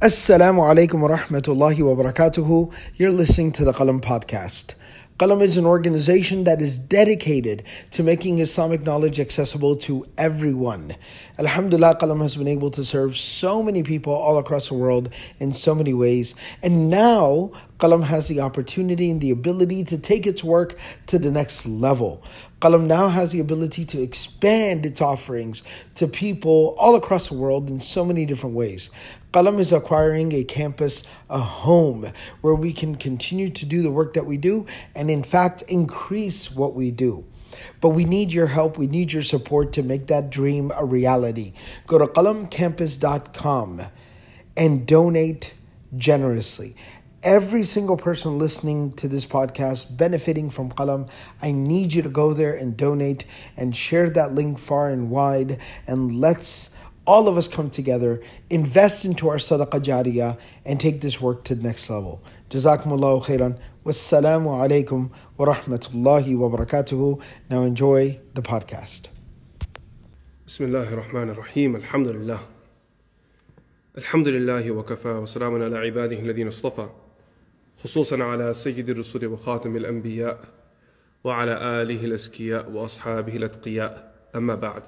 Assalamu alaikum wa rahmatullahi wa barakatuhu. You're listening to the Qalam podcast. Qalam is an organization that is dedicated to making Islamic knowledge accessible to everyone. Alhamdulillah, Qalam has been able to serve so many people all across the world in so many ways. And now, Qalam has the opportunity and the ability to take its work to the next level. Qalam now has the ability to expand its offerings to people all across the world in so many different ways. Qalam is acquiring a campus, a home, where we can continue to do the work that we do and, in fact, increase what we do. But we need your help, we need your support to make that dream a reality. Go to qalamcampus.com and donate generously Every single person listening to this podcast benefiting from Qalam, I need you to go there and donate and share that link far and wide and let's all of us come together, invest into our sadaqah jariyah, and take this work to the next level. Jazakumullahu khairan. Wassalamu alaikum wa rahmatullahi wa barakatuhu. Now enjoy the podcast. بسم الله الرحمن الرحيم الحمد لله الحمد لله وكفى وسلام على عباده الذين اصطفى خصوصا على سيد الرسل وخاتم الأنبياء وعلى آله الأزكياء وأصحابه الأتقياء أما بعد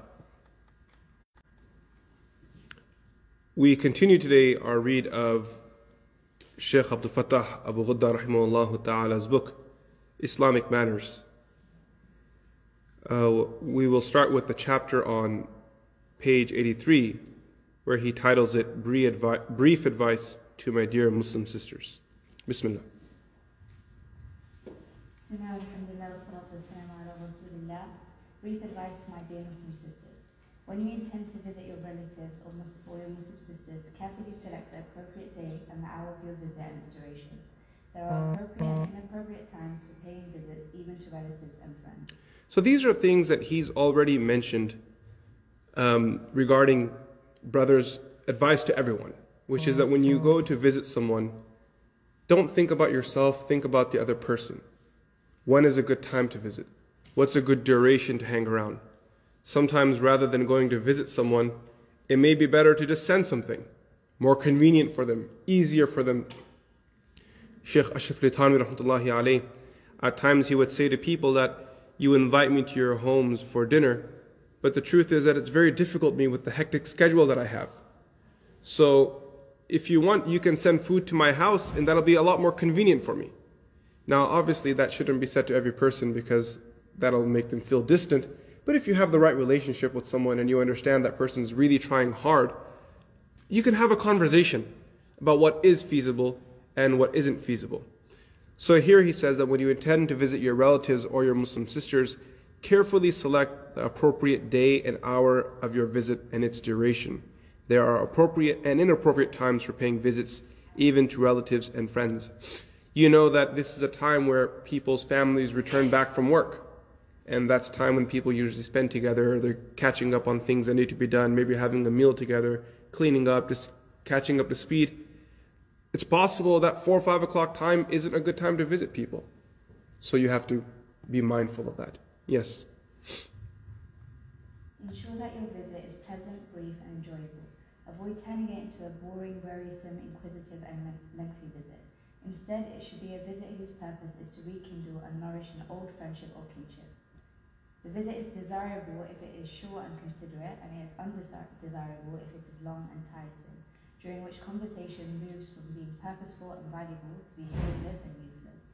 We continue today our read of Sheikh Abdul Fattah Abu Ghudda rahimahullah ta'ala's book, Islamic Manners. Uh, we will start with the chapter on page 83, where he titles it Brief Advice to My Dear Muslim Sisters. Bismillah. Brief advice to my dear Muslim sisters. When you intend to visit your relatives or, Muslim, or your Muslim sisters, carefully select the appropriate day and the hour of your visit and its duration. There are appropriate and inappropriate times for paying visits, even to relatives and friends. So these are things that he's already mentioned um, regarding brothers' advice to everyone, which is that when you go to visit someone, don't think about yourself, think about the other person. When is a good time to visit? What's a good duration to hang around? Sometimes rather than going to visit someone, it may be better to just send something. More convenient for them, easier for them. Sheikh Ashraf alayh, at times he would say to people that you invite me to your homes for dinner, but the truth is that it's very difficult me with the hectic schedule that I have. So if you want, you can send food to my house and that'll be a lot more convenient for me. Now, obviously, that shouldn't be said to every person because that'll make them feel distant. But if you have the right relationship with someone and you understand that person's really trying hard, you can have a conversation about what is feasible and what isn't feasible. So here he says that when you intend to visit your relatives or your Muslim sisters, carefully select the appropriate day and hour of your visit and its duration. There are appropriate and inappropriate times for paying visits, even to relatives and friends. You know that this is a time where people's families return back from work and that's time when people usually spend together. They're catching up on things that need to be done, maybe having a meal together, cleaning up, just catching up to speed. It's possible that four or five o'clock time isn't a good time to visit people. So you have to be mindful of that. Yes. Ensure that your visit is pleasant, brief, and enjoyable. Avoid turning it into a boring, wearisome, inquisitive, and lengthy visit. Instead, it should be a visit whose purpose is to rekindle and nourish an old friendship or kinship. The visit is desirable if it is short and considerate, and it is undesirable if it is long and tiresome, during which conversation moves from being purposeful and valuable to being pointless and useless.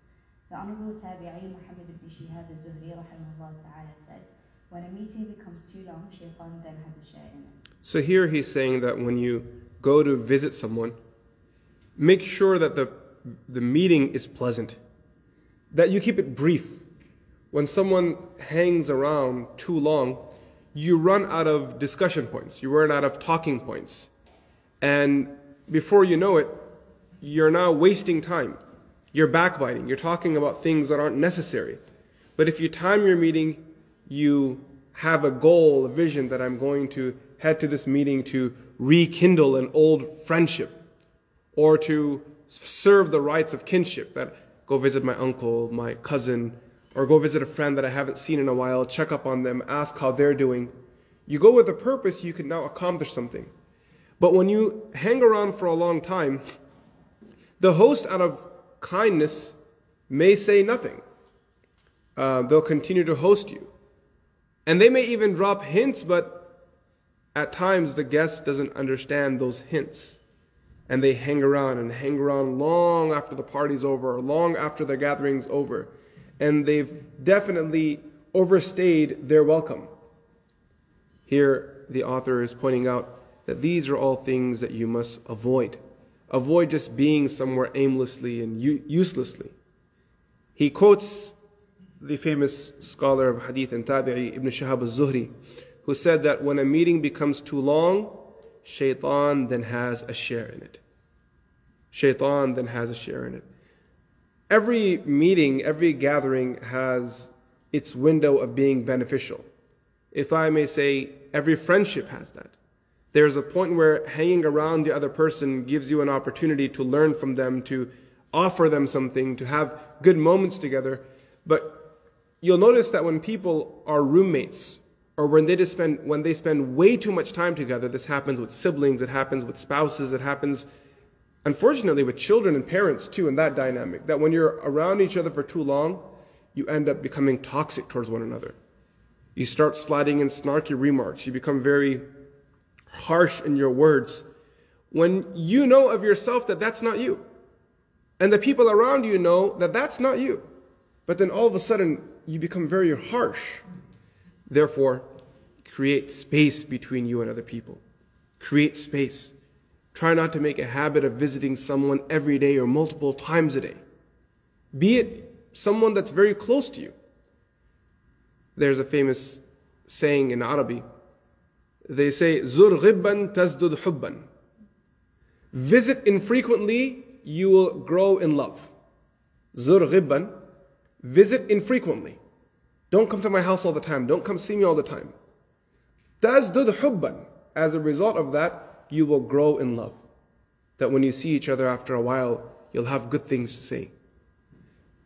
The Honorable Tabi'i Muhammad ibn Shihab al-Zuhri said, when a meeting becomes too long, then has a share in it. So here he's saying that when you go to visit someone, make sure that the, the meeting is pleasant, that you keep it brief, when someone hangs around too long, you run out of discussion points, you run out of talking points. And before you know it, you're now wasting time. You're backbiting, you're talking about things that aren't necessary. But if you time your meeting, you have a goal, a vision that I'm going to head to this meeting to rekindle an old friendship or to serve the rights of kinship that go visit my uncle, my cousin, or go visit a friend that I haven't seen in a while, check up on them, ask how they're doing. You go with a purpose, you can now accomplish something. But when you hang around for a long time, the host, out of kindness, may say nothing. Uh, they'll continue to host you. And they may even drop hints, but at times the guest doesn't understand those hints. And they hang around and hang around long after the party's over, or long after the gathering's over. And they've definitely overstayed their welcome. Here, the author is pointing out that these are all things that you must avoid. Avoid just being somewhere aimlessly and uselessly. He quotes the famous scholar of hadith and tabi'i, Ibn Shahab al-Zuhri, who said that when a meeting becomes too long, shaitan then has a share in it. Shaitan then has a share in it. Every meeting, every gathering has its window of being beneficial. If I may say, every friendship has that. There's a point where hanging around the other person gives you an opportunity to learn from them, to offer them something, to have good moments together. But you'll notice that when people are roommates, or when they spend when they spend way too much time together, this happens with siblings, it happens with spouses, it happens unfortunately with children and parents too in that dynamic. That when you're around each other for too long, you end up becoming toxic towards one another. You start sliding in snarky remarks. You become very harsh in your words when you know of yourself that that's not you. And the people around you know that that's not you. But then all of a sudden, you become very harsh. Therefore, create space between you and other people. Create space. Try not to make a habit of visiting someone every day or multiple times a day. Be it someone that's very close to you. There's a famous saying in Arabic they say, Zur ghibban tazdud hubban. Visit infrequently, you will grow in love. Zur ghibban. Visit infrequently. Don't come to my house all the time. Don't come see me all the time. Tazdud hubban. As a result of that, you will grow in love. That when you see each other after a while, you'll have good things to say.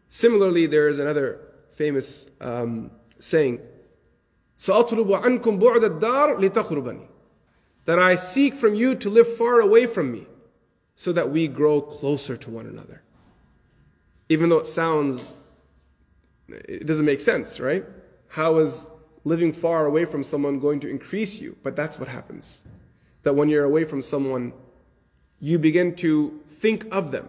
Similarly, there is another famous um, saying سأطلب عنكم بعد الدار لتقربني that I seek from you to live far away from me so that we grow closer to one another. Even though it sounds, it doesn't make sense, right? How is living far away from someone going to increase you? But that's what happens. That when you're away from someone, you begin to think of them.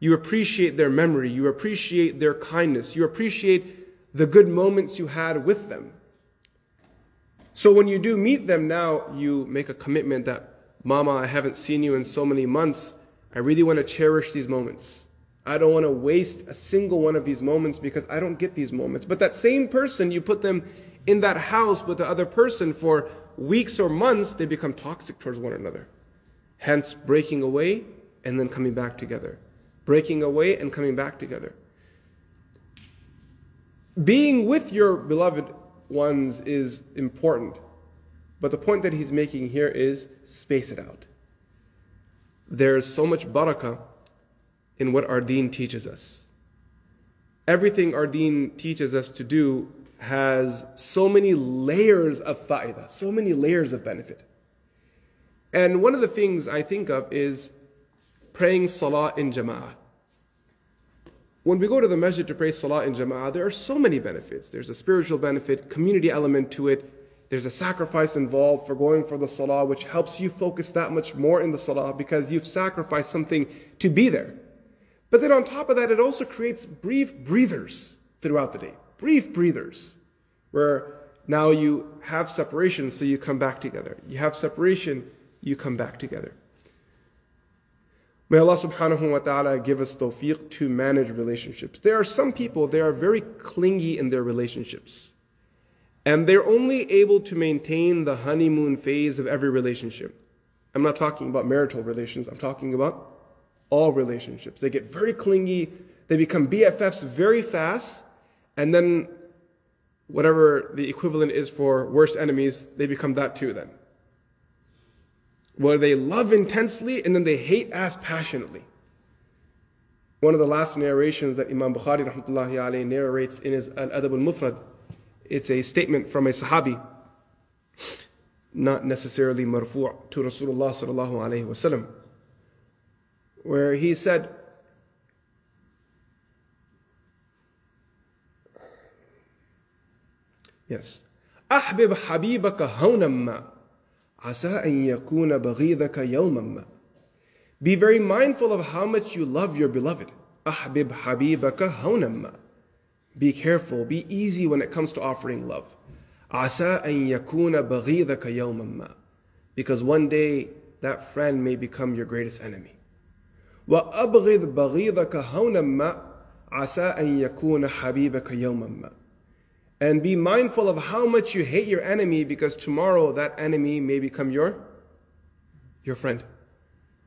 You appreciate their memory. You appreciate their kindness. You appreciate the good moments you had with them. So when you do meet them now, you make a commitment that, Mama, I haven't seen you in so many months. I really want to cherish these moments. I don't want to waste a single one of these moments because I don't get these moments. But that same person, you put them in that house with the other person for weeks or months, they become toxic towards one another. Hence, breaking away and then coming back together. Breaking away and coming back together. Being with your beloved ones is important. But the point that he's making here is space it out. There's so much barakah in what our deen teaches us. Everything our deen teaches us to do has so many layers of fa'idah, so many layers of benefit. And one of the things I think of is praying salah in jama'ah. When we go to the masjid to pray salah in jama'ah, there are so many benefits. There's a spiritual benefit, community element to it. There's a sacrifice involved for going for the salah, which helps you focus that much more in the salah because you've sacrificed something to be there. But then on top of that, it also creates brief breathers throughout the day. Brief breathers where now you have separation, so you come back together. You have separation, you come back together. May Allah subhanahu wa ta'ala give us tawfiq to manage relationships. There are some people, they are very clingy in their relationships. And they're only able to maintain the honeymoon phase of every relationship. I'm not talking about marital relations, I'm talking about all relationships. They get very clingy, they become BFFs very fast, and then whatever the equivalent is for worst enemies, they become that too then where they love intensely and then they hate as passionately. One of the last narrations that Imam Bukhari rahmatullahi narrates in his Al-Adab al-Mufrad, it's a statement from a Sahabi. not necessarily marfu' to Rasulullah sallallahu alayhi wasallam, where he said, Yes. أحبب حبيبك هونا ما عسى أن يكون بغيضك يوما ما Be very mindful of how much you love your beloved. أحبب حبيبك هونا ما Be careful, be easy when it comes to offering love. عسى أن يكون بغيضك يوما ما Because one day that friend may become your greatest enemy. وأبغض بغيضك هونا ما عسى أن يكون حبيبك يوما ما and be mindful of how much you hate your enemy because tomorrow that enemy may become your, your friend.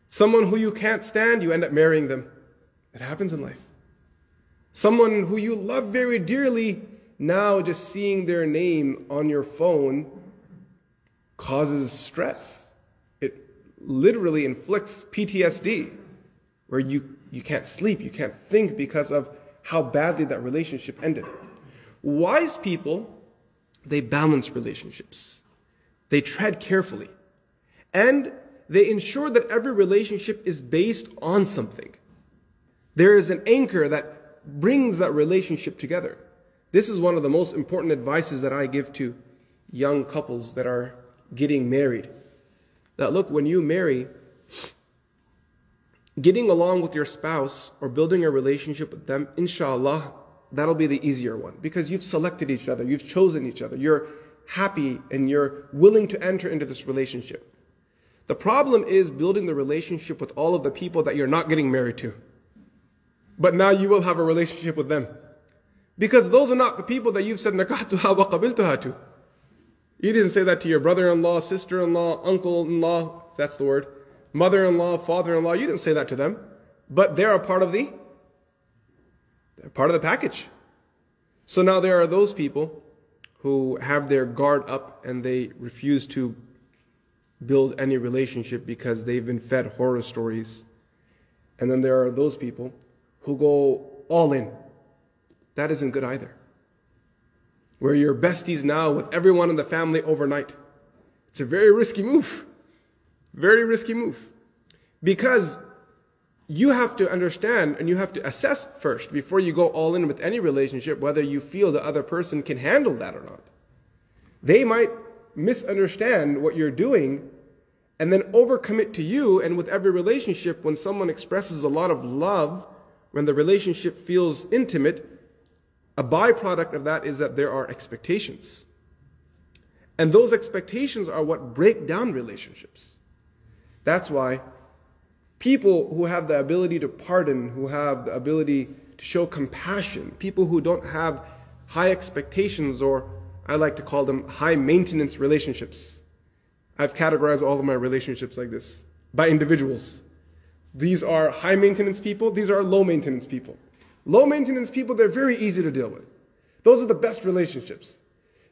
Someone who you can't stand, you end up marrying them. It happens in life. Someone who you love very dearly, now just seeing their name on your phone causes stress. It literally inflicts PTSD, where you, you can't sleep, you can't think because of how badly that relationship ended. Wise people, they balance relationships. They tread carefully. And they ensure that every relationship is based on something. There is an anchor that brings that relationship together. This is one of the most important advices that I give to young couples that are getting married. That look, when you marry, getting along with your spouse or building a relationship with them, inshallah, that'll be the easier one because you've selected each other, you've chosen each other, you're happy and you're willing to enter into this relationship. The problem is building the relationship with all of the people that you're not getting married to. But now you will have a relationship with them. Because those are not the people that you've said nakahtuha wa qabiltuha to. You didn't say that to your brother-in-law, sister-in-law, uncle-in-law, that's the word, mother-in-law, father-in-law. You didn't say that to them. But they're a part of the they're part of the package. So now there are those people who have their guard up and they refuse to build any relationship because they've been fed horror stories. And then there are those people who go all in. That isn't good either. Where you're besties now with everyone in the family overnight. It's a very risky move. Very risky move. Because you have to understand and you have to assess first before you go all in with any relationship whether you feel the other person can handle that or not. They might misunderstand what you're doing and then overcommit to you. And with every relationship, when someone expresses a lot of love, when the relationship feels intimate, a byproduct of that is that there are expectations. And those expectations are what break down relationships. That's why people who have the ability to pardon, who have the ability to show compassion, people who don't have high expectations, or I like to call them high maintenance relationships. I've categorized all of my relationships like this by individuals. These are high maintenance people, these are low maintenance people. Low maintenance people, they're very easy to deal with. Those are the best relationships.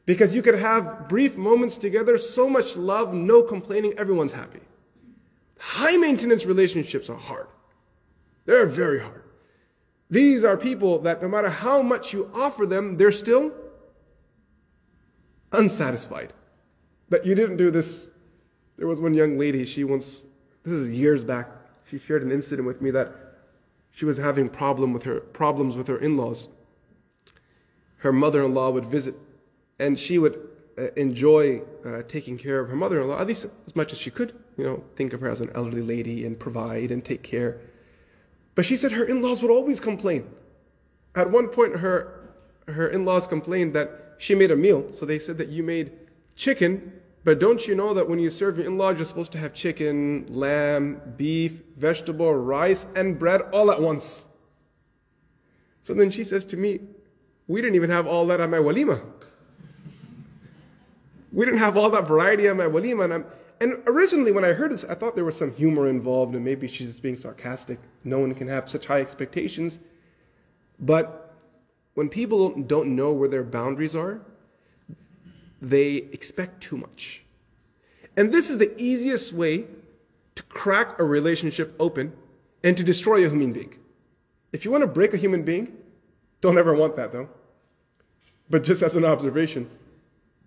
Because you could have brief moments together, so much love, no complaining, everyone's happy. High maintenance relationships are hard. They're very hard. These are people that no matter how much you offer them, they're still unsatisfied. That you didn't do this. There was one young lady, she once, this is years back, she shared an incident with me that she was having problem with her, problems with her in-laws. Her mother-in-law would visit and she would uh, enjoy uh, taking care of her mother-in-law, at least as much as she could you know, think of her as an elderly lady and provide and take care. But she said her in-laws would always complain. At one point, her, her in-laws complained that she made a meal. So they said that you made chicken, but don't you know that when you serve your in-laws, you're supposed to have chicken, lamb, beef, vegetable, rice, and bread all at once. So then she says to me, we didn't even have all that at my walima. We didn't have all that variety at my walima. And I'm, and originally, when I heard this, I thought there was some humor involved, and maybe she's just being sarcastic. No one can have such high expectations. But when people don't know where their boundaries are, they expect too much. And this is the easiest way to crack a relationship open and to destroy a human being. If you want to break a human being, don't ever want that though. But just as an observation,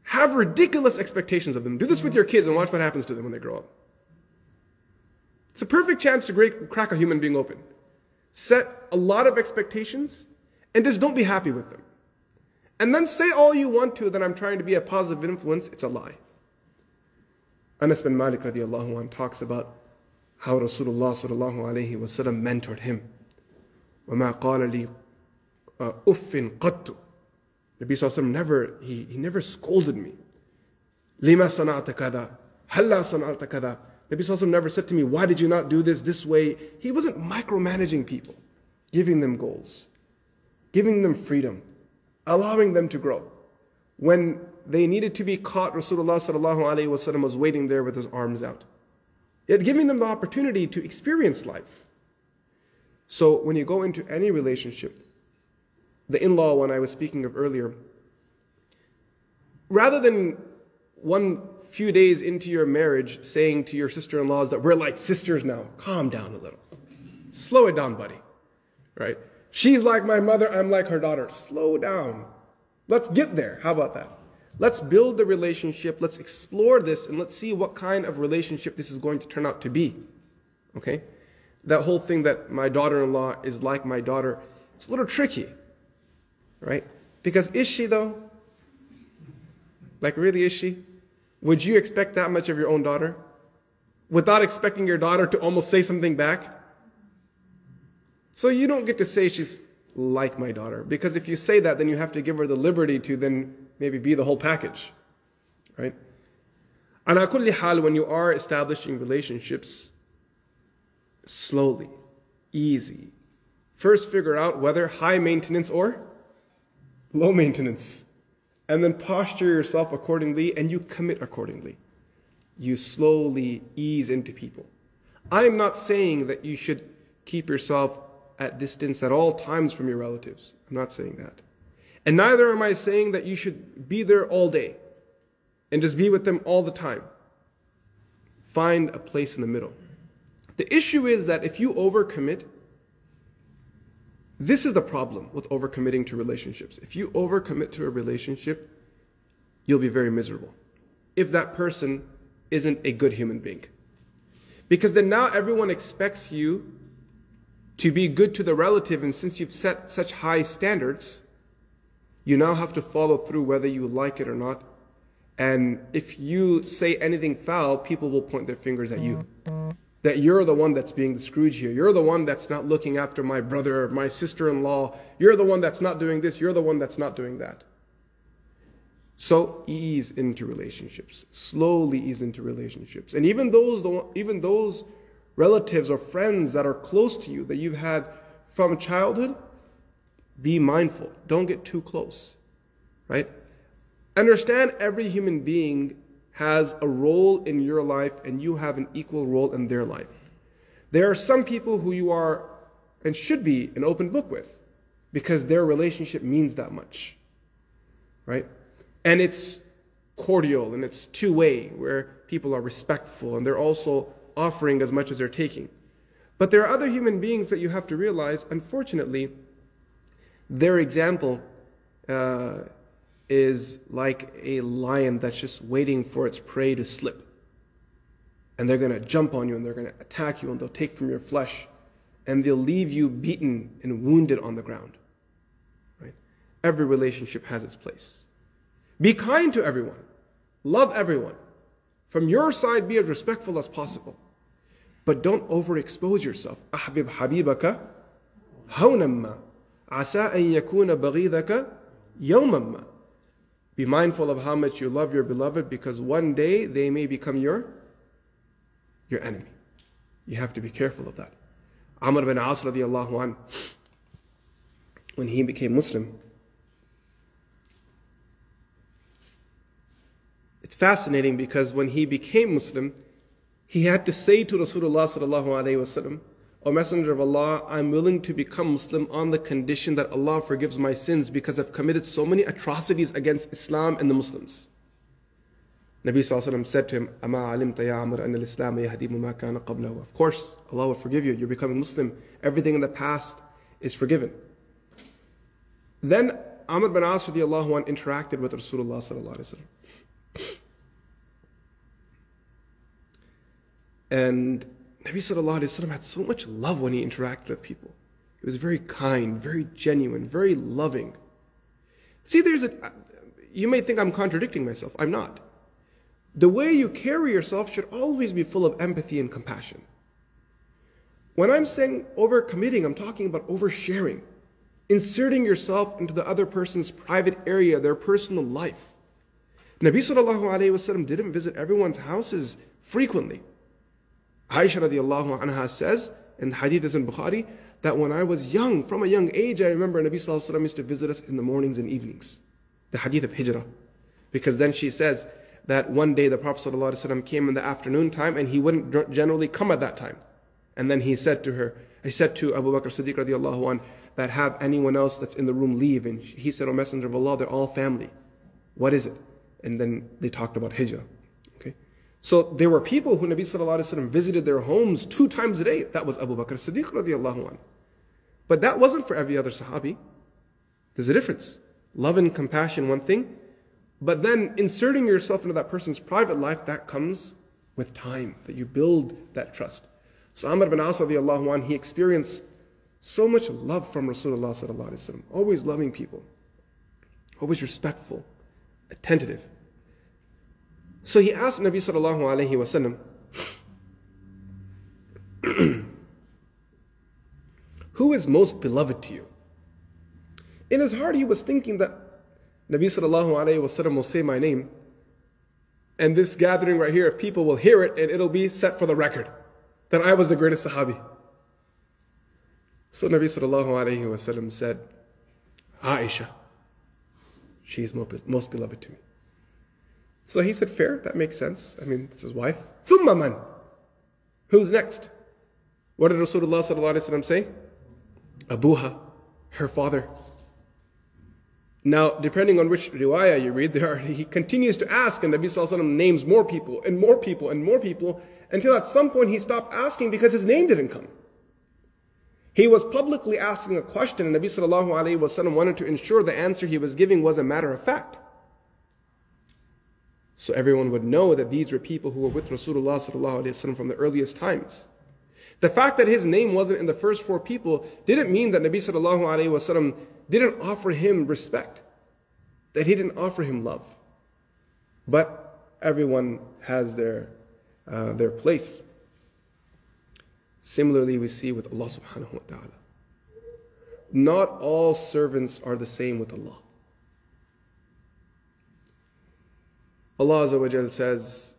Have ridiculous expectations of them. Do this with your kids and watch what happens to them when they grow up. It's a perfect chance to break, crack a human being open. Set a lot of expectations and just don't be happy with them. And then say all you want to that I'm trying to be a positive influence. It's a lie. Anas bin Malik radiallahu anh talks about how Rasulullah sallallahu alayhi wa sallam mentored him. وَمَا قَالَ لِي أُفٍ قَدْتُ Nabi Sallallahu never, he, he never scolded me. Lima sana'ata kada, halla sana'ata kada. Nabi Sallallahu never said to me, why did you not do this this way? He wasn't micromanaging people, giving them goals, giving them freedom, allowing them to grow. When they needed to be caught, Rasulullah Sallallahu Alaihi Wasallam was waiting there with his arms out. Yet giving them the opportunity to experience life. So when you go into any relationship, the in-law one I was speaking of earlier, rather than one few days into your marriage saying to your sister-in-laws that we're like sisters now, calm down a little. Slow it down, buddy. Right? She's like my mother, I'm like her daughter. Slow down. Let's get there. How about that? Let's build the relationship. Let's explore this and let's see what kind of relationship this is going to turn out to be. Okay? That whole thing that my daughter in law is like my daughter, it's a little tricky. Right? Because is she though? Like, really, is she? Would you expect that much of your own daughter? Without expecting your daughter to almost say something back? So you don't get to say she's like my daughter. Because if you say that, then you have to give her the liberty to then maybe be the whole package. Right? Ala kulli hal, when you are establishing relationships, slowly, easy. First figure out whether high maintenance or low maintenance. And then posture yourself accordingly and you commit accordingly. You slowly ease into people. I am not saying that you should keep yourself at distance at all times from your relatives. I'm not saying that. And neither am I saying that you should be there all day and just be with them all the time. Find a place in the middle. The issue is that if you overcommit, this is the problem with overcommitting to relationships. If you overcommit to a relationship, you'll be very miserable. If that person isn't a good human being. Because then now everyone expects you to be good to the relative, and since you've set such high standards, you now have to follow through whether you like it or not. And if you say anything foul, people will point their fingers at you. That you're the one that's being the Scrooge here. You're the one that's not looking after my brother, my sister in law. You're the one that's not doing this. You're the one that's not doing that. So ease into relationships. Slowly ease into relationships. And even those, even those relatives or friends that are close to you that you've had from childhood, be mindful. Don't get too close. Right? Understand every human being has a role in your life and you have an equal role in their life. There are some people who you are and should be an open book with because their relationship means that much. Right? And it's cordial and it's two way where people are respectful and they're also offering as much as they're taking. But there are other human beings that you have to realize, unfortunately, their example uh, is like a lion that's just waiting for its prey to slip. And they're going to jump on you and they're going to attack you and they'll take from your flesh and they'll leave you beaten and wounded on the ground. Right? Every relationship has its place. Be kind to everyone. Love everyone. From your side, be as respectful as possible. But don't overexpose yourself. أحبب حبيبك هونا ما عسى أن يكون بغيضك يوما ما be mindful of how much you love your beloved because one day they may become your, your enemy. You have to be careful of that. Amr bin As radiallahu an, when he became Muslim, It's fascinating because when he became Muslim, he had to say to Rasulullah sallallahu alaihi wasallam, O Messenger of Allah, I'm willing to become Muslim on the condition that Allah forgives my sins because I've committed so many atrocities against Islam and the Muslims. Nabi Sallallahu said to him, Of course, Allah will forgive you. You're becoming Muslim. Everything in the past is forgiven. Then Amr bin As radiallahu anh interacted with Rasulullah sallallahu alayhi wa. And Nabi Sallallahu Alaihi Wasallam had so much love when he interacted with people. He was very kind, very genuine, very loving. See, there's a, you may think I'm contradicting myself. I'm not. The way you carry yourself should always be full of empathy and compassion. When I'm saying overcommitting, I'm talking about oversharing, inserting yourself into the other person's private area, their personal life. Nabi sallallahu alayhi wasallam didn't visit everyone's houses frequently. Aisha radiallahu anha says in the hadith is in Bukhari that when I was young, from a young age, I remember Nabi sallallahu alayhi wasallam used to visit us in the mornings and evenings. The hadith of Hijrah. Because then she says that one day the Prophet sallallahu alayhi wasallam came in the afternoon time and he wouldn't generally come at that time. And then he said to her, he said to Abu Bakr Siddiq radiallahu anh, that have anyone else that's in the room leave. And he said, O Messenger of Allah, they're all family. What is it? And then they talked about hijrah. So there were people who Nabi Sallallahu Alaihi Wasallam visited their homes two times a day. That was Abu Bakr Siddiq radiallahu anh. But that wasn't for every other Sahabi. There's a difference. Love and compassion, one thing. But then inserting yourself into that person's private life, that comes with time, that you build that trust. So Amr bin As radiallahu anh, he experienced so much love from Rasulullah sallallahu alaihi wasallam. Always loving people. Always respectful, attentive. So he asked Nabi sallallahu alaihi wasallam, Who is most beloved to you? In his heart, he was thinking that Nabi sallallahu alaihi wasallam will say my name, and this gathering right here, if people will hear it, and it'll be set for the record that I was the greatest Sahabi. So Nabi sallallahu alayhi wasallam said, Aisha, she is most beloved to me. So he said, fair, that makes sense. I mean, it's his wife. Thumma man. Who's next? What did Rasulullah say? Abuha, her father. Now, depending on which riwayah you read, there are, he continues to ask, and Nabi Sallallahu names more people, and more people, and more people, until at some point he stopped asking because his name didn't come. He was publicly asking a question, and Nabi Sallallahu Alaihi Wasallam wanted to ensure the answer he was giving was a matter of fact. So everyone would know that these were people who were with Rasulullah from the earliest times. The fact that his name wasn't in the first four people didn't mean that Nabi Sallallahu Alaihi Wasallam didn't offer him respect, that he didn't offer him love. But everyone has their uh, their place. Similarly, we see with Allah subhanahu wa ta'ala. Not all servants are the same with Allah. Allah says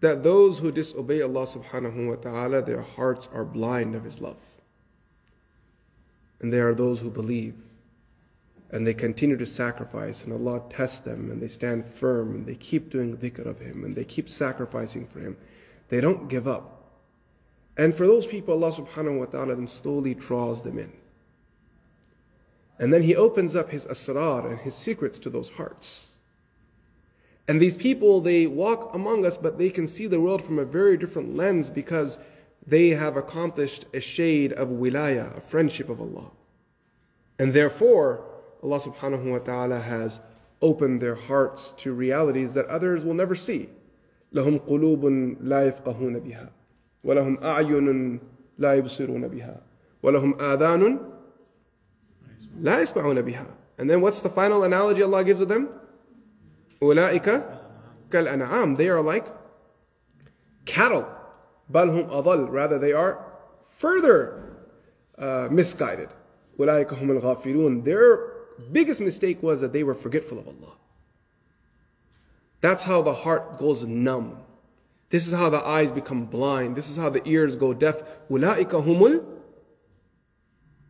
that those who disobey Allah subhanahu wa ta'ala, their hearts are blind of His love. And they are those who believe and they continue to sacrifice, and Allah tests them, and they stand firm, and they keep doing dhikr of Him, and they keep sacrificing for Him. They don't give up. And for those people, Allah subhanahu wa ta'ala then slowly draws them in. And then He opens up His asrar and His secrets to those hearts. And these people, they walk among us, but they can see the world from a very different lens because they have accomplished a shade of wilaya, a friendship of Allah. And therefore, Allah subhanahu wa ta'ala has opened their hearts to realities that others will never see. لهم قلوب لا يفقهون بها ولهم أعين لا يبصرون بها ولهم آذان لا يسمعون بها And then what's the final analogy Allah gives of them? Ula'ika kal an'am. They are like cattle. Balhum adal. Rather, they are further uh, misguided. Ula'ika hum al-ghafilun. Their biggest mistake was that they were forgetful of Allah. That's how the heart goes numb. This is how the eyes become blind. This is how the ears go deaf. Ula'ika humul.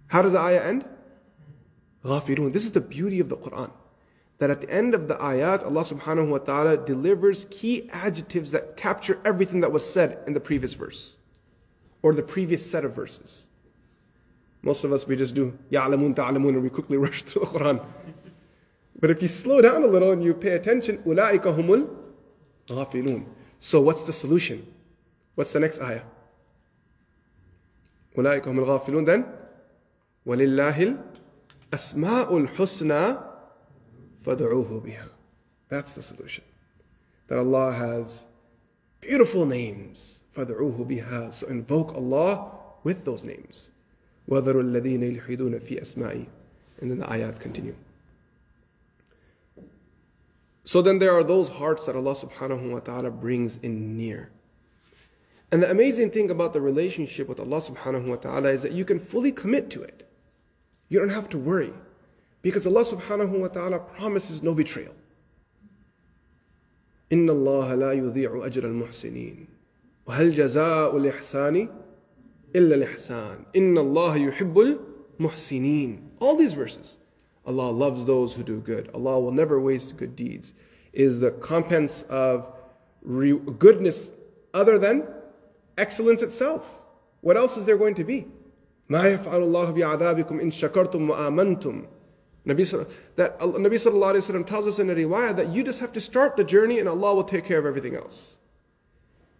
How does the ayah end? Ghafilun. This is the beauty of the Quran That at the end of the ayat, Allah subhanahu wa ta'ala delivers key adjectives that capture everything that was said in the previous verse. Or the previous set of verses. Most of us, we just do يَعْلَمُونَ تَعْلَمُونَ and we quickly rush through the Quran. But if you slow down a little and you pay attention, أُولَٰئِكَ هُمُ الْغَافِلُونَ So what's the solution? What's the next ayah? أُولَٰئِكَ هُمُ الْغَافِلُونَ Then, وَلِلَّهِ الْأَسْمَاءُ الْحُسْنَى فَدْعُوهُ بِهَا That's the solution. That Allah has beautiful names. فَادْعُوهُ بِهَا So invoke Allah with those names. وَذَرُوا الَّذِينَ يُلْحِدُونَ فِي أَسْمَائِهِ And then the ayat continue. So then there are those hearts that Allah subhanahu wa ta'ala brings in near. And the amazing thing about the relationship with Allah subhanahu wa ta'ala is that you can fully commit to it. You don't have to worry. Because Allah subhanahu wa ta'ala promises no betrayal. إن الله لا يضيع أجر المحسنين وهل جزاء الإحسان إلا الإحسان إن الله يحب المحسنين All these verses. Allah loves those who do good. Allah will never waste good deeds. Is the compense of re- goodness other than excellence itself? What else is there going to be? ما يفعل الله بعذابكم إن شكرتم وآمنتم Nabi, that Nabi Sallallahu Alaihi Wasallam tells us in a riwayah that you just have to start the journey and Allah will take care of everything else.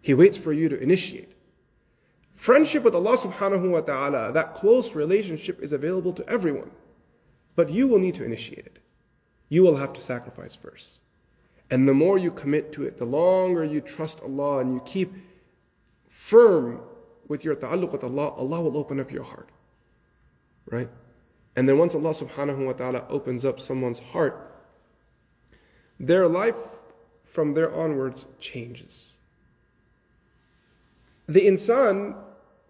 He waits for you to initiate. Friendship with Allah subhanahu wa ta'ala, that close relationship is available to everyone. But you will need to initiate it. You will have to sacrifice first. And the more you commit to it, the longer you trust Allah and you keep firm with your ta'alluq with Allah, Allah will open up your heart. Right? And then once Allah subhanahu wa ta'ala opens up someone's heart, their life from there onwards changes. The insan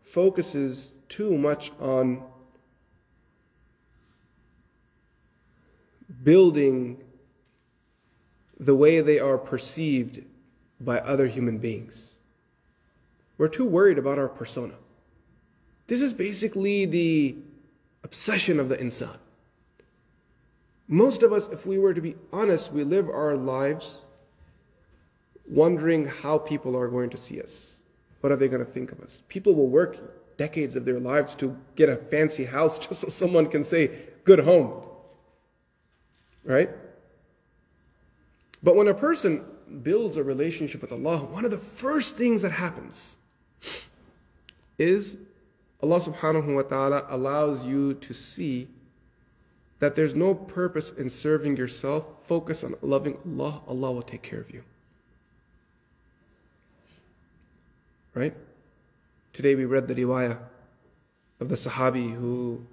focuses too much on building the way they are perceived by other human beings. We're too worried about our persona. This is basically the obsession of the insan. Most of us, if we were to be honest, we live our lives wondering how people are going to see us. What are they going to think of us? People will work decades of their lives to get a fancy house just so someone can say, good home. Right? But when a person builds a relationship with Allah, one of the first things that happens is Allah subhanahu wa ta'ala allows you to see that there's no purpose in serving yourself. Focus on loving Allah, Allah will take care of you. Right? Today we read the riwayah of the Sahabi who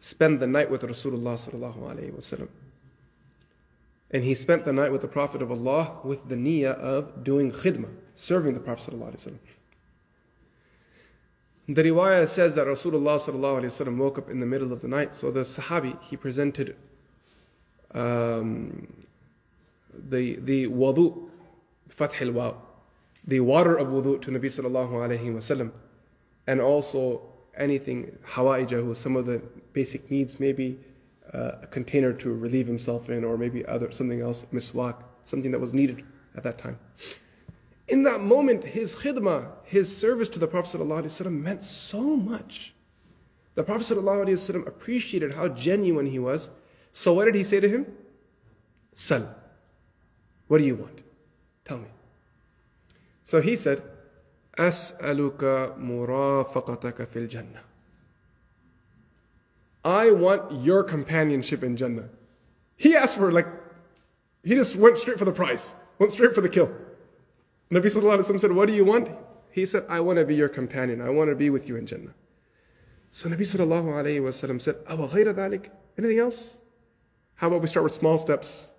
spent the night with Rasulullah sallallahu alayhi wasallam. And he spent the night with the Prophet of Allah with the niyyah of doing khidmah, serving the Prophet sallallahu alayhi wasallam. The riwayah says that Rasulullah woke up in the middle of the night. So the Sahabi, he presented um, the, the wudu, fath al the water of wudu to Nabi sallallahu alayhi wasallam. And also anything, hawaijahu, some of the basic needs, maybe uh, a container to relieve himself in, or maybe other something else, miswak, something that was needed at that time. In that moment, his khidmah, his service to the Prophet ﷺ meant so much. The Prophet ﷺ appreciated how genuine he was. So what did he say to him? Sal. What do you want? Tell me. So he said, As'aluka murafaqataka fil jannah. I want your companionship in Jannah. He asked for like, he just went straight for the prize, went straight for the kill. Nabi Sallallahu Alaihi Wasallam said, What do you want? He said, I want to be your companion. I want to be with you in Jannah. So Nabi Sallallahu Alaihi Wasallam said? Anything else? How about we start with small steps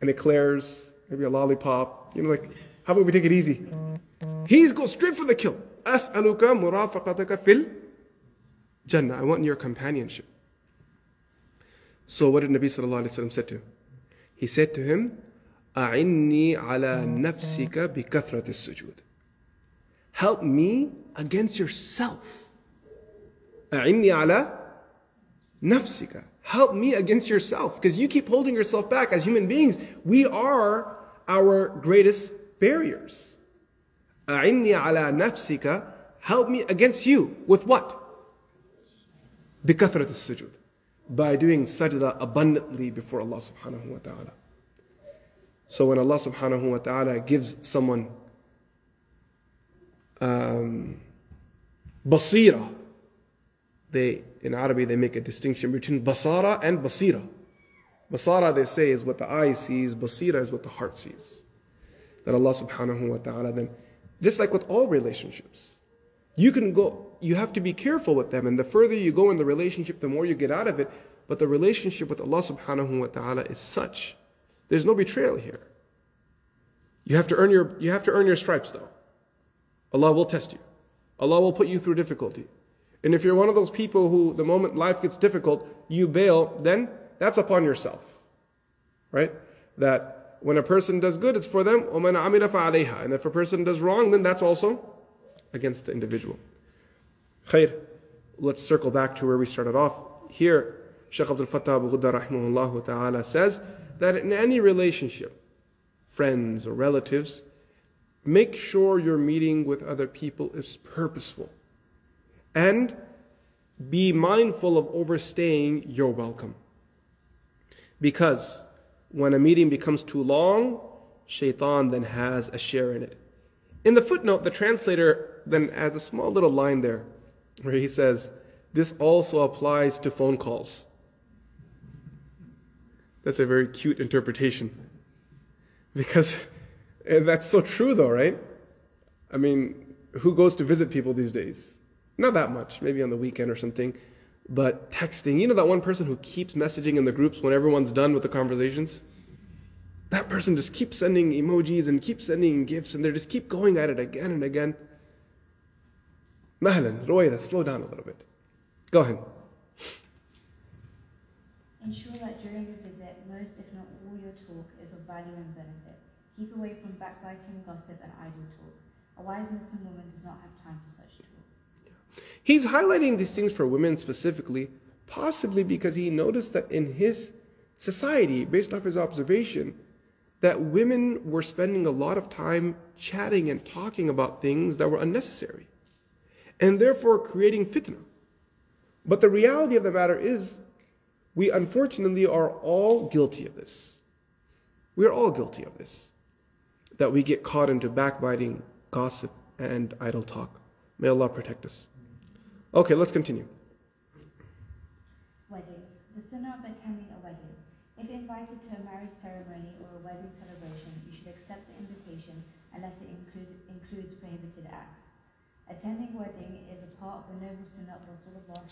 and eclairs, maybe a lollipop? You know, like, how about we take it easy? He's go straight for the kill. As'aluka murafaqataka fil Jannah. I want your companionship. So what did Nabi Sallallahu Alaihi Wasallam say to him? He said to him, أعني على نفسك بكثرة السجود. Help me against yourself. أعني على نفسك. Help me against yourself. Because you keep holding yourself back. As human beings, we are our greatest barriers. أعني على نفسك. Help me against you. With what? بكثرة السجود. By doing sajda abundantly before Allah subhanahu wa ta'ala. So when Allah subhanahu wa ta'ala gives someone um, basira, they, in Arabic, they make a distinction between basara and basira. Basara, they say, is what the eye sees, basira is what the heart sees. That Allah subhanahu wa ta'ala then Just like with all relationships. You can go, you have to be careful with them, and the further you go in the relationship, the more you get out of it. But the relationship with Allah subhanahu wa ta'ala is such. There's no betrayal here. You have to earn your, you have to earn your stripes though. Allah will test you. Allah will put you through difficulty. And if you're one of those people who, the moment life gets difficult, you bail, then that's upon yourself. Right? That when a person does good, it's for them. And if a person does wrong, then that's also against the individual. Khair. Let's circle back to where we started off. Here, Shaykh Abdul Fattah Abu Ghudda rahimahullah ta'ala says that in any relationship, friends or relatives, make sure your meeting with other people is purposeful. And be mindful of overstaying your welcome. Because when a meeting becomes too long, shaitan then has a share in it. In the footnote, the translator then adds a small little line there where he says, This also applies to phone calls. That's a very cute interpretation. Because eh, that's so true, though, right? I mean, who goes to visit people these days? Not that much, maybe on the weekend or something. But texting, you know that one person who keeps messaging in the groups when everyone's done with the conversations? That person just keeps sending emojis and keeps sending gifts and they just keep going at it again and again. Mahlan, Ruwaida, slow down a little bit. Go ahead. Ensure that during your visit, most if not all your talk is of value and benefit. Keep away from backbiting, gossip, and idle talk. A wise Muslim woman does not have time for such talk. He's highlighting these things for women specifically, possibly because he noticed that in his society, based off his observation, that women were spending a lot of time chatting and talking about things that were unnecessary, and therefore creating fitna. But the reality of the matter is, we unfortunately are all guilty of this. We are all guilty of this that we get caught into backbiting, gossip, and idle talk. May Allah protect us. Okay, let's continue. Weddings. The sunnah of attending a wedding. If invited to a marriage ceremony or a wedding celebration, you should accept the invitation unless it include, includes prohibited acts. Attending a wedding is a part of the noble sunnah of Rasulullah.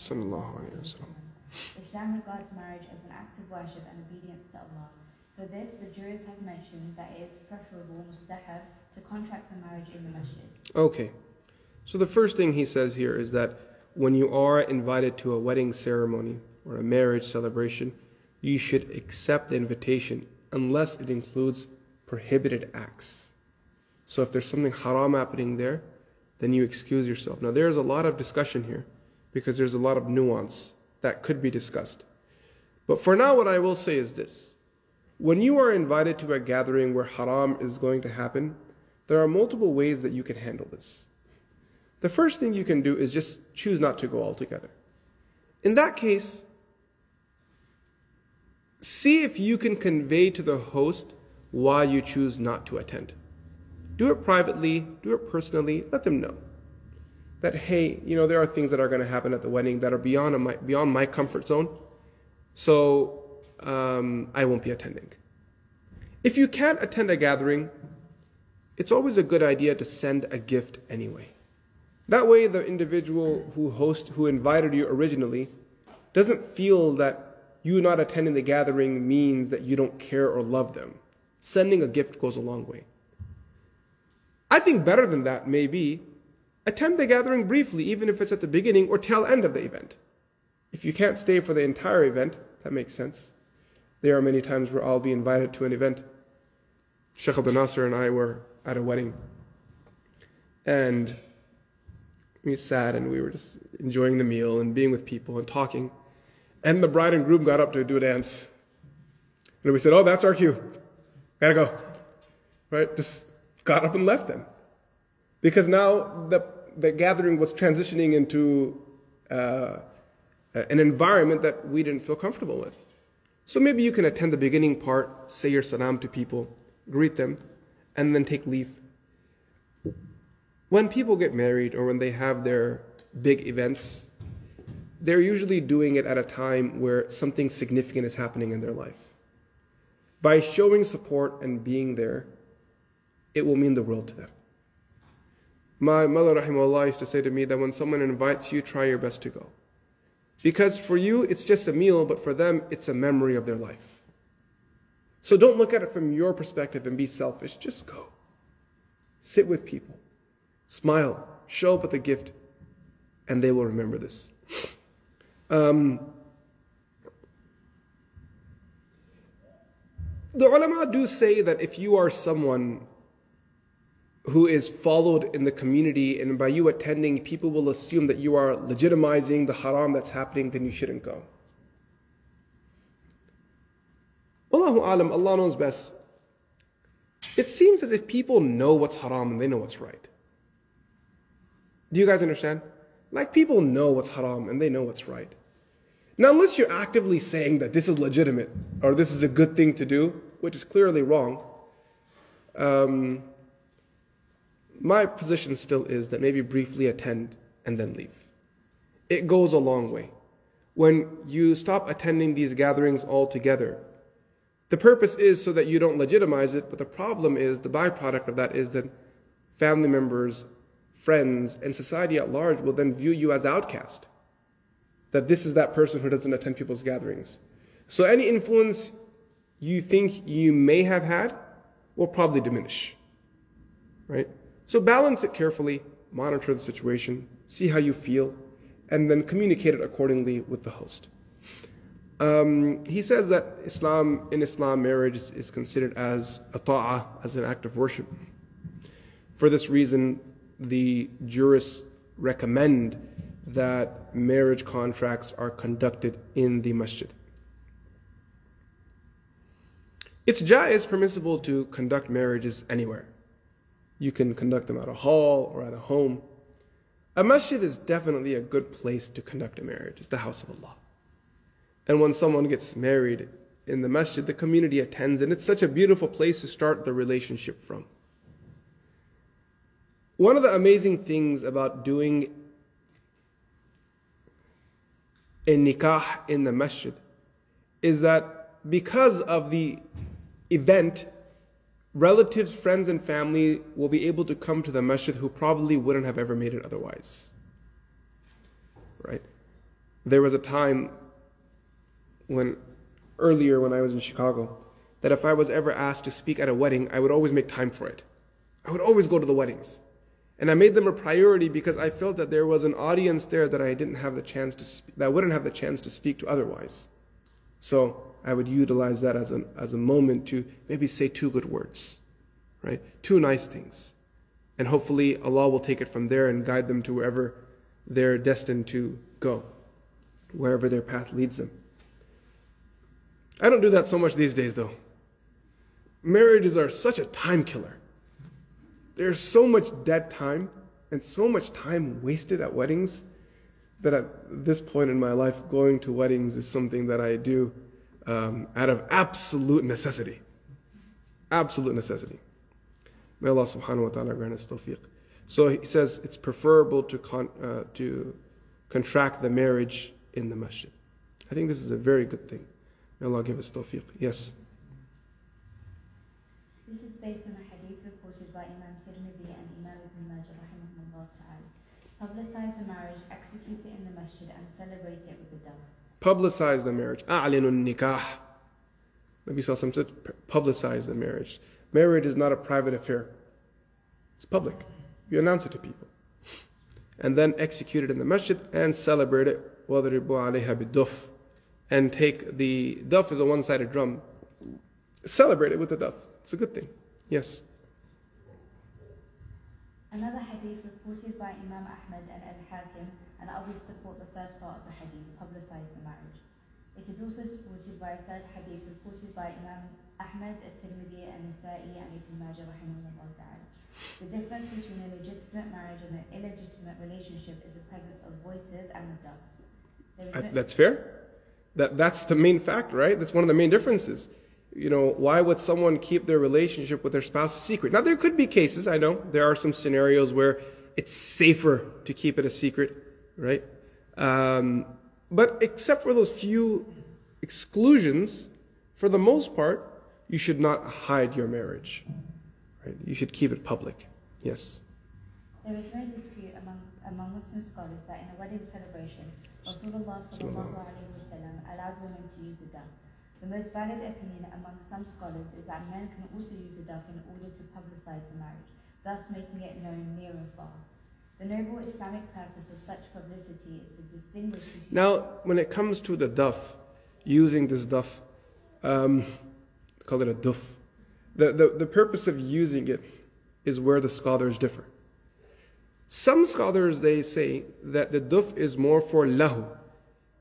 Islam regards marriage as an act of worship and obedience to Allah. For this, the jurists have mentioned that it is preferable, mustahab, to contract the marriage in the masjid. Okay. So the first thing he says here is that when you are invited to a wedding ceremony or a marriage celebration, you should accept the invitation unless it includes prohibited acts. So if there's something haram happening there, then you excuse yourself. Now there's a lot of discussion here because there's a lot of nuance that could be discussed. But for now, what I will say is this when you are invited to a gathering where haram is going to happen, there are multiple ways that you can handle this. The first thing you can do is just choose not to go altogether. In that case, see if you can convey to the host why you choose not to attend. Do it privately, do it personally, let them know that, hey, you know, there are things that are going to happen at the wedding that are beyond my, beyond my comfort zone. So um, I won't be attending. If you can't attend a gathering, it's always a good idea to send a gift anyway. That way, the individual who host, who invited you originally, doesn't feel that you not attending the gathering means that you don't care or love them. Sending a gift goes a long way. I think better than that may be attend the gathering briefly, even if it's at the beginning or tail end of the event. If you can't stay for the entire event, that makes sense. There are many times where I'll be invited to an event. Sheikh Abdul Nasser and I were at a wedding. And we sat and we were just enjoying the meal and being with people and talking. And the bride and groom got up to do a dance. And we said, Oh, that's our cue. Gotta go. Right? Just got up and left them. Because now the, the gathering was transitioning into uh, an environment that we didn't feel comfortable with. So maybe you can attend the beginning part, say your salam to people, greet them, and then take leave. When people get married or when they have their big events, they're usually doing it at a time where something significant is happening in their life. By showing support and being there, it will mean the world to them. My mother, rahimahullah, used to say to me that when someone invites you, try your best to go. Because for you, it's just a meal, but for them, it's a memory of their life. So don't look at it from your perspective and be selfish. Just go. Sit with people. Smile. Show up with a gift. And they will remember this. Um, the ulama do say that if you are someone who is followed in the community, and by you attending, people will assume that you are legitimizing the haram that's happening, then you shouldn't go. Allahu alam, Allah knows best. It seems as if people know what's haram and they know what's right. Do you guys understand? Like people know what's haram and they know what's right. Now, unless you're actively saying that this is legitimate or this is a good thing to do, which is clearly wrong, um, my position still is that maybe briefly attend and then leave. It goes a long way. When you stop attending these gatherings altogether, the purpose is so that you don't legitimize it, but the problem is, the byproduct of that is that family members, friends, and society at large will then view you as outcast. That this is that person who doesn't attend people's gatherings. So any influence you think you may have had will probably diminish. Right? So balance it carefully, monitor the situation, see how you feel, and then communicate it accordingly with the host. Um, he says that Islam, in Islam, marriage is, is considered as a ta'ah, as an act of worship. For this reason, the jurists recommend that marriage contracts are conducted in the masjid. It's jaiz permissible to conduct marriages anywhere. You can conduct them at a hall or at a home. A masjid is definitely a good place to conduct a marriage. It's the house of Allah. And when someone gets married in the masjid, the community attends, and it's such a beautiful place to start the relationship from. One of the amazing things about doing a nikah in the masjid is that because of the event relatives, friends, and family will be able to come to the masjid who probably wouldn't have ever made it otherwise. Right? There was a time when, earlier when I was in Chicago, that if I was ever asked to speak at a wedding, I would always make time for it. I would always go to the weddings. And I made them a priority because I felt that there was an audience there that I didn't have the chance to that I wouldn't have the chance to speak to otherwise. So I would utilize that as, an, as a moment to maybe say two good words, right? Two nice things. And hopefully Allah will take it from there and guide them to wherever they're destined to go, wherever their path leads them. I don't do that so much these days though. Marriages are such a time killer. There's so much dead time and so much time wasted at weddings that at this point in my life, going to weddings is something that I do um, out of absolute necessity. Absolute necessity. May Allah subhanahu wa ta'ala grant us tawfiq. So he says it's preferable to, con- uh, to contract the marriage in the masjid. I think this is a very good thing. May Allah give us tawfiq. Yes. This is based on a hadith reported by Imam Tirmidhi and Imam Ibn Majah rahimahullah ta'ala. Publicize the marriage, execute it in the masjid and celebrate it publicize the marriage. أعلنوا nikah. Maybe saw some said publicize the marriage. Marriage is not a private affair. It's public. You announce it to people. And then execute it in the masjid and celebrate it. وَضْرِبُوا عَلَيْهَا بِالدُّفْ And take the duff is a one-sided drum. Celebrate it with the duff. It's a good thing. Yes. Another hadith reported by Imam Ahmad and Al-Hakim and others support the first part of the hadith, publicize the marriage. It is also supported by a third hadith reported by Imam Ahmad, At-Tirmidhi, and Nasa'i, and Ibn Majah, The difference between a legitimate marriage and an illegitimate relationship is the presence of voices and the duff. That's fair. That, that's the main fact, right? That's one of the main differences. You know, why would someone keep their relationship with their spouse a secret? Now, there could be cases, I know, there are some scenarios where it's safer to keep it a secret right? Um, but except for those few exclusions, for the most part, you should not hide your marriage. Right? You should keep it public. Yes. There is no dispute among, among Muslim scholars that in a wedding celebration, Rasulullah sallallahu alaihi wasallam allowed women to use the duff. The most valid opinion among some scholars is that men can also use the duff in order to publicize the marriage, thus making it known near and far. The noble Islamic purpose of such publicity is to distinguish between Now, when it comes to the duff, using this duff, um, call it a duff. The, the, the purpose of using it is where the scholars differ. Some scholars they say that the duff is more for lahu.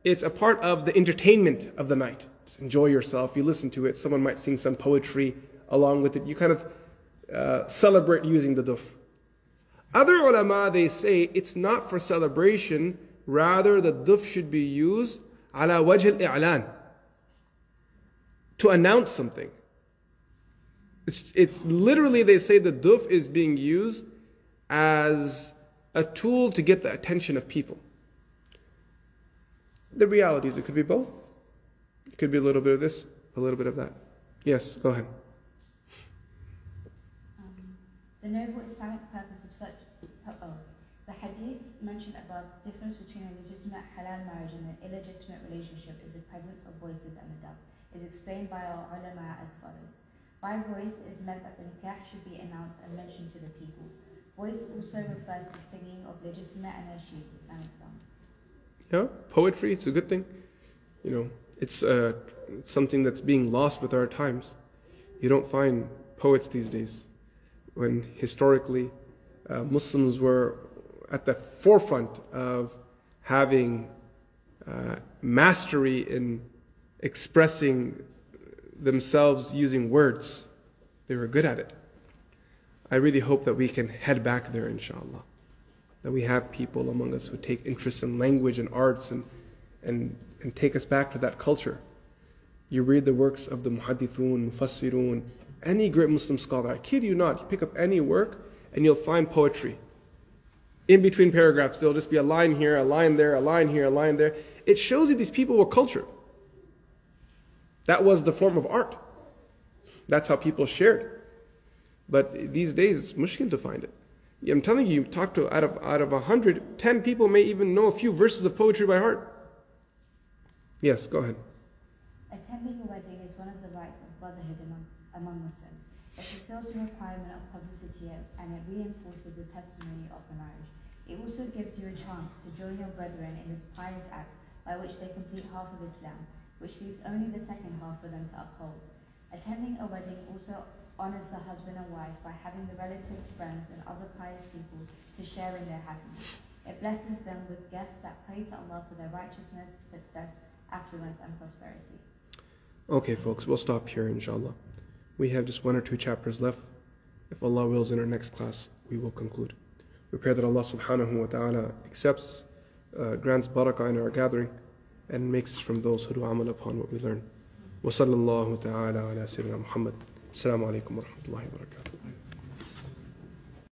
It's a part of the entertainment of the night. Just enjoy yourself. You listen to it. Someone might sing some poetry along with it. You kind of uh, celebrate using the duff. Other ulama they say it's not for celebration. Rather, the duff should be used ala wajh al-i'lan to announce something. It's, it's literally they say the duff is being used as a tool to get the attention of people. The reality is it could be both. It could be a little bit of this, a little bit of that. Yes, go ahead. Um, the noble Islamic purpose of such oh, the hadith mentioned above difference between a legitimate halal marriage and an illegitimate relationship is the presence of voices and the duff is explained by our ulama as follows. By voice is meant that the nikah should be announced and mentioned to the people. Voice also refers to singing of legitimate and nasheed Islamic songs. Yeah, poetry, it's a good thing. You know, it's uh, something that's being lost with our times. You don't find poets these days. When historically uh, Muslims were at the forefront of having uh, mastery in expressing themselves using words, they were good at it. I really hope that we can head back there, inshallah. That we have people among us who take interest in language and arts and, and, and take us back to that culture. You read the works of the muhaddithun, mufassirun, any great Muslim scholar, I kid you not, you pick up any work and you'll find poetry. In between paragraphs, there'll just be a line here, a line there, a line here, a line there. It shows you these people were cultured. That was the form of art. That's how people shared. But these days, it's mushkil to find it. I'm telling you, you talk to out of out of a hundred, ten people may even know a few verses of poetry by heart. Yes, go ahead. Attending a wedding is one of the rights of brotherhood amongst, among Muslims. It fulfills the requirement of publicity and it reinforces the testimony of the marriage. It also gives you a chance to join your brethren in this pious act by which they complete half of Islam, which leaves only the second half for them to uphold. Attending a wedding also honors the husband and wife by having the relatives, friends, and other pious people to share in their happiness. It blesses them with guests that pray to Allah for their righteousness, success, affluence, and prosperity. Okay, folks, we'll stop here, inshallah. We have just one or two chapters left. If Allah wills, in our next class, we will conclude. We pray that Allah subhanahu wa ta'ala accepts, uh, grants barakah in our gathering, and makes us from those who do amal upon what we learn. وصلى الله تعالى على سيدنا محمد السلام عليكم ورحمة الله وبركاته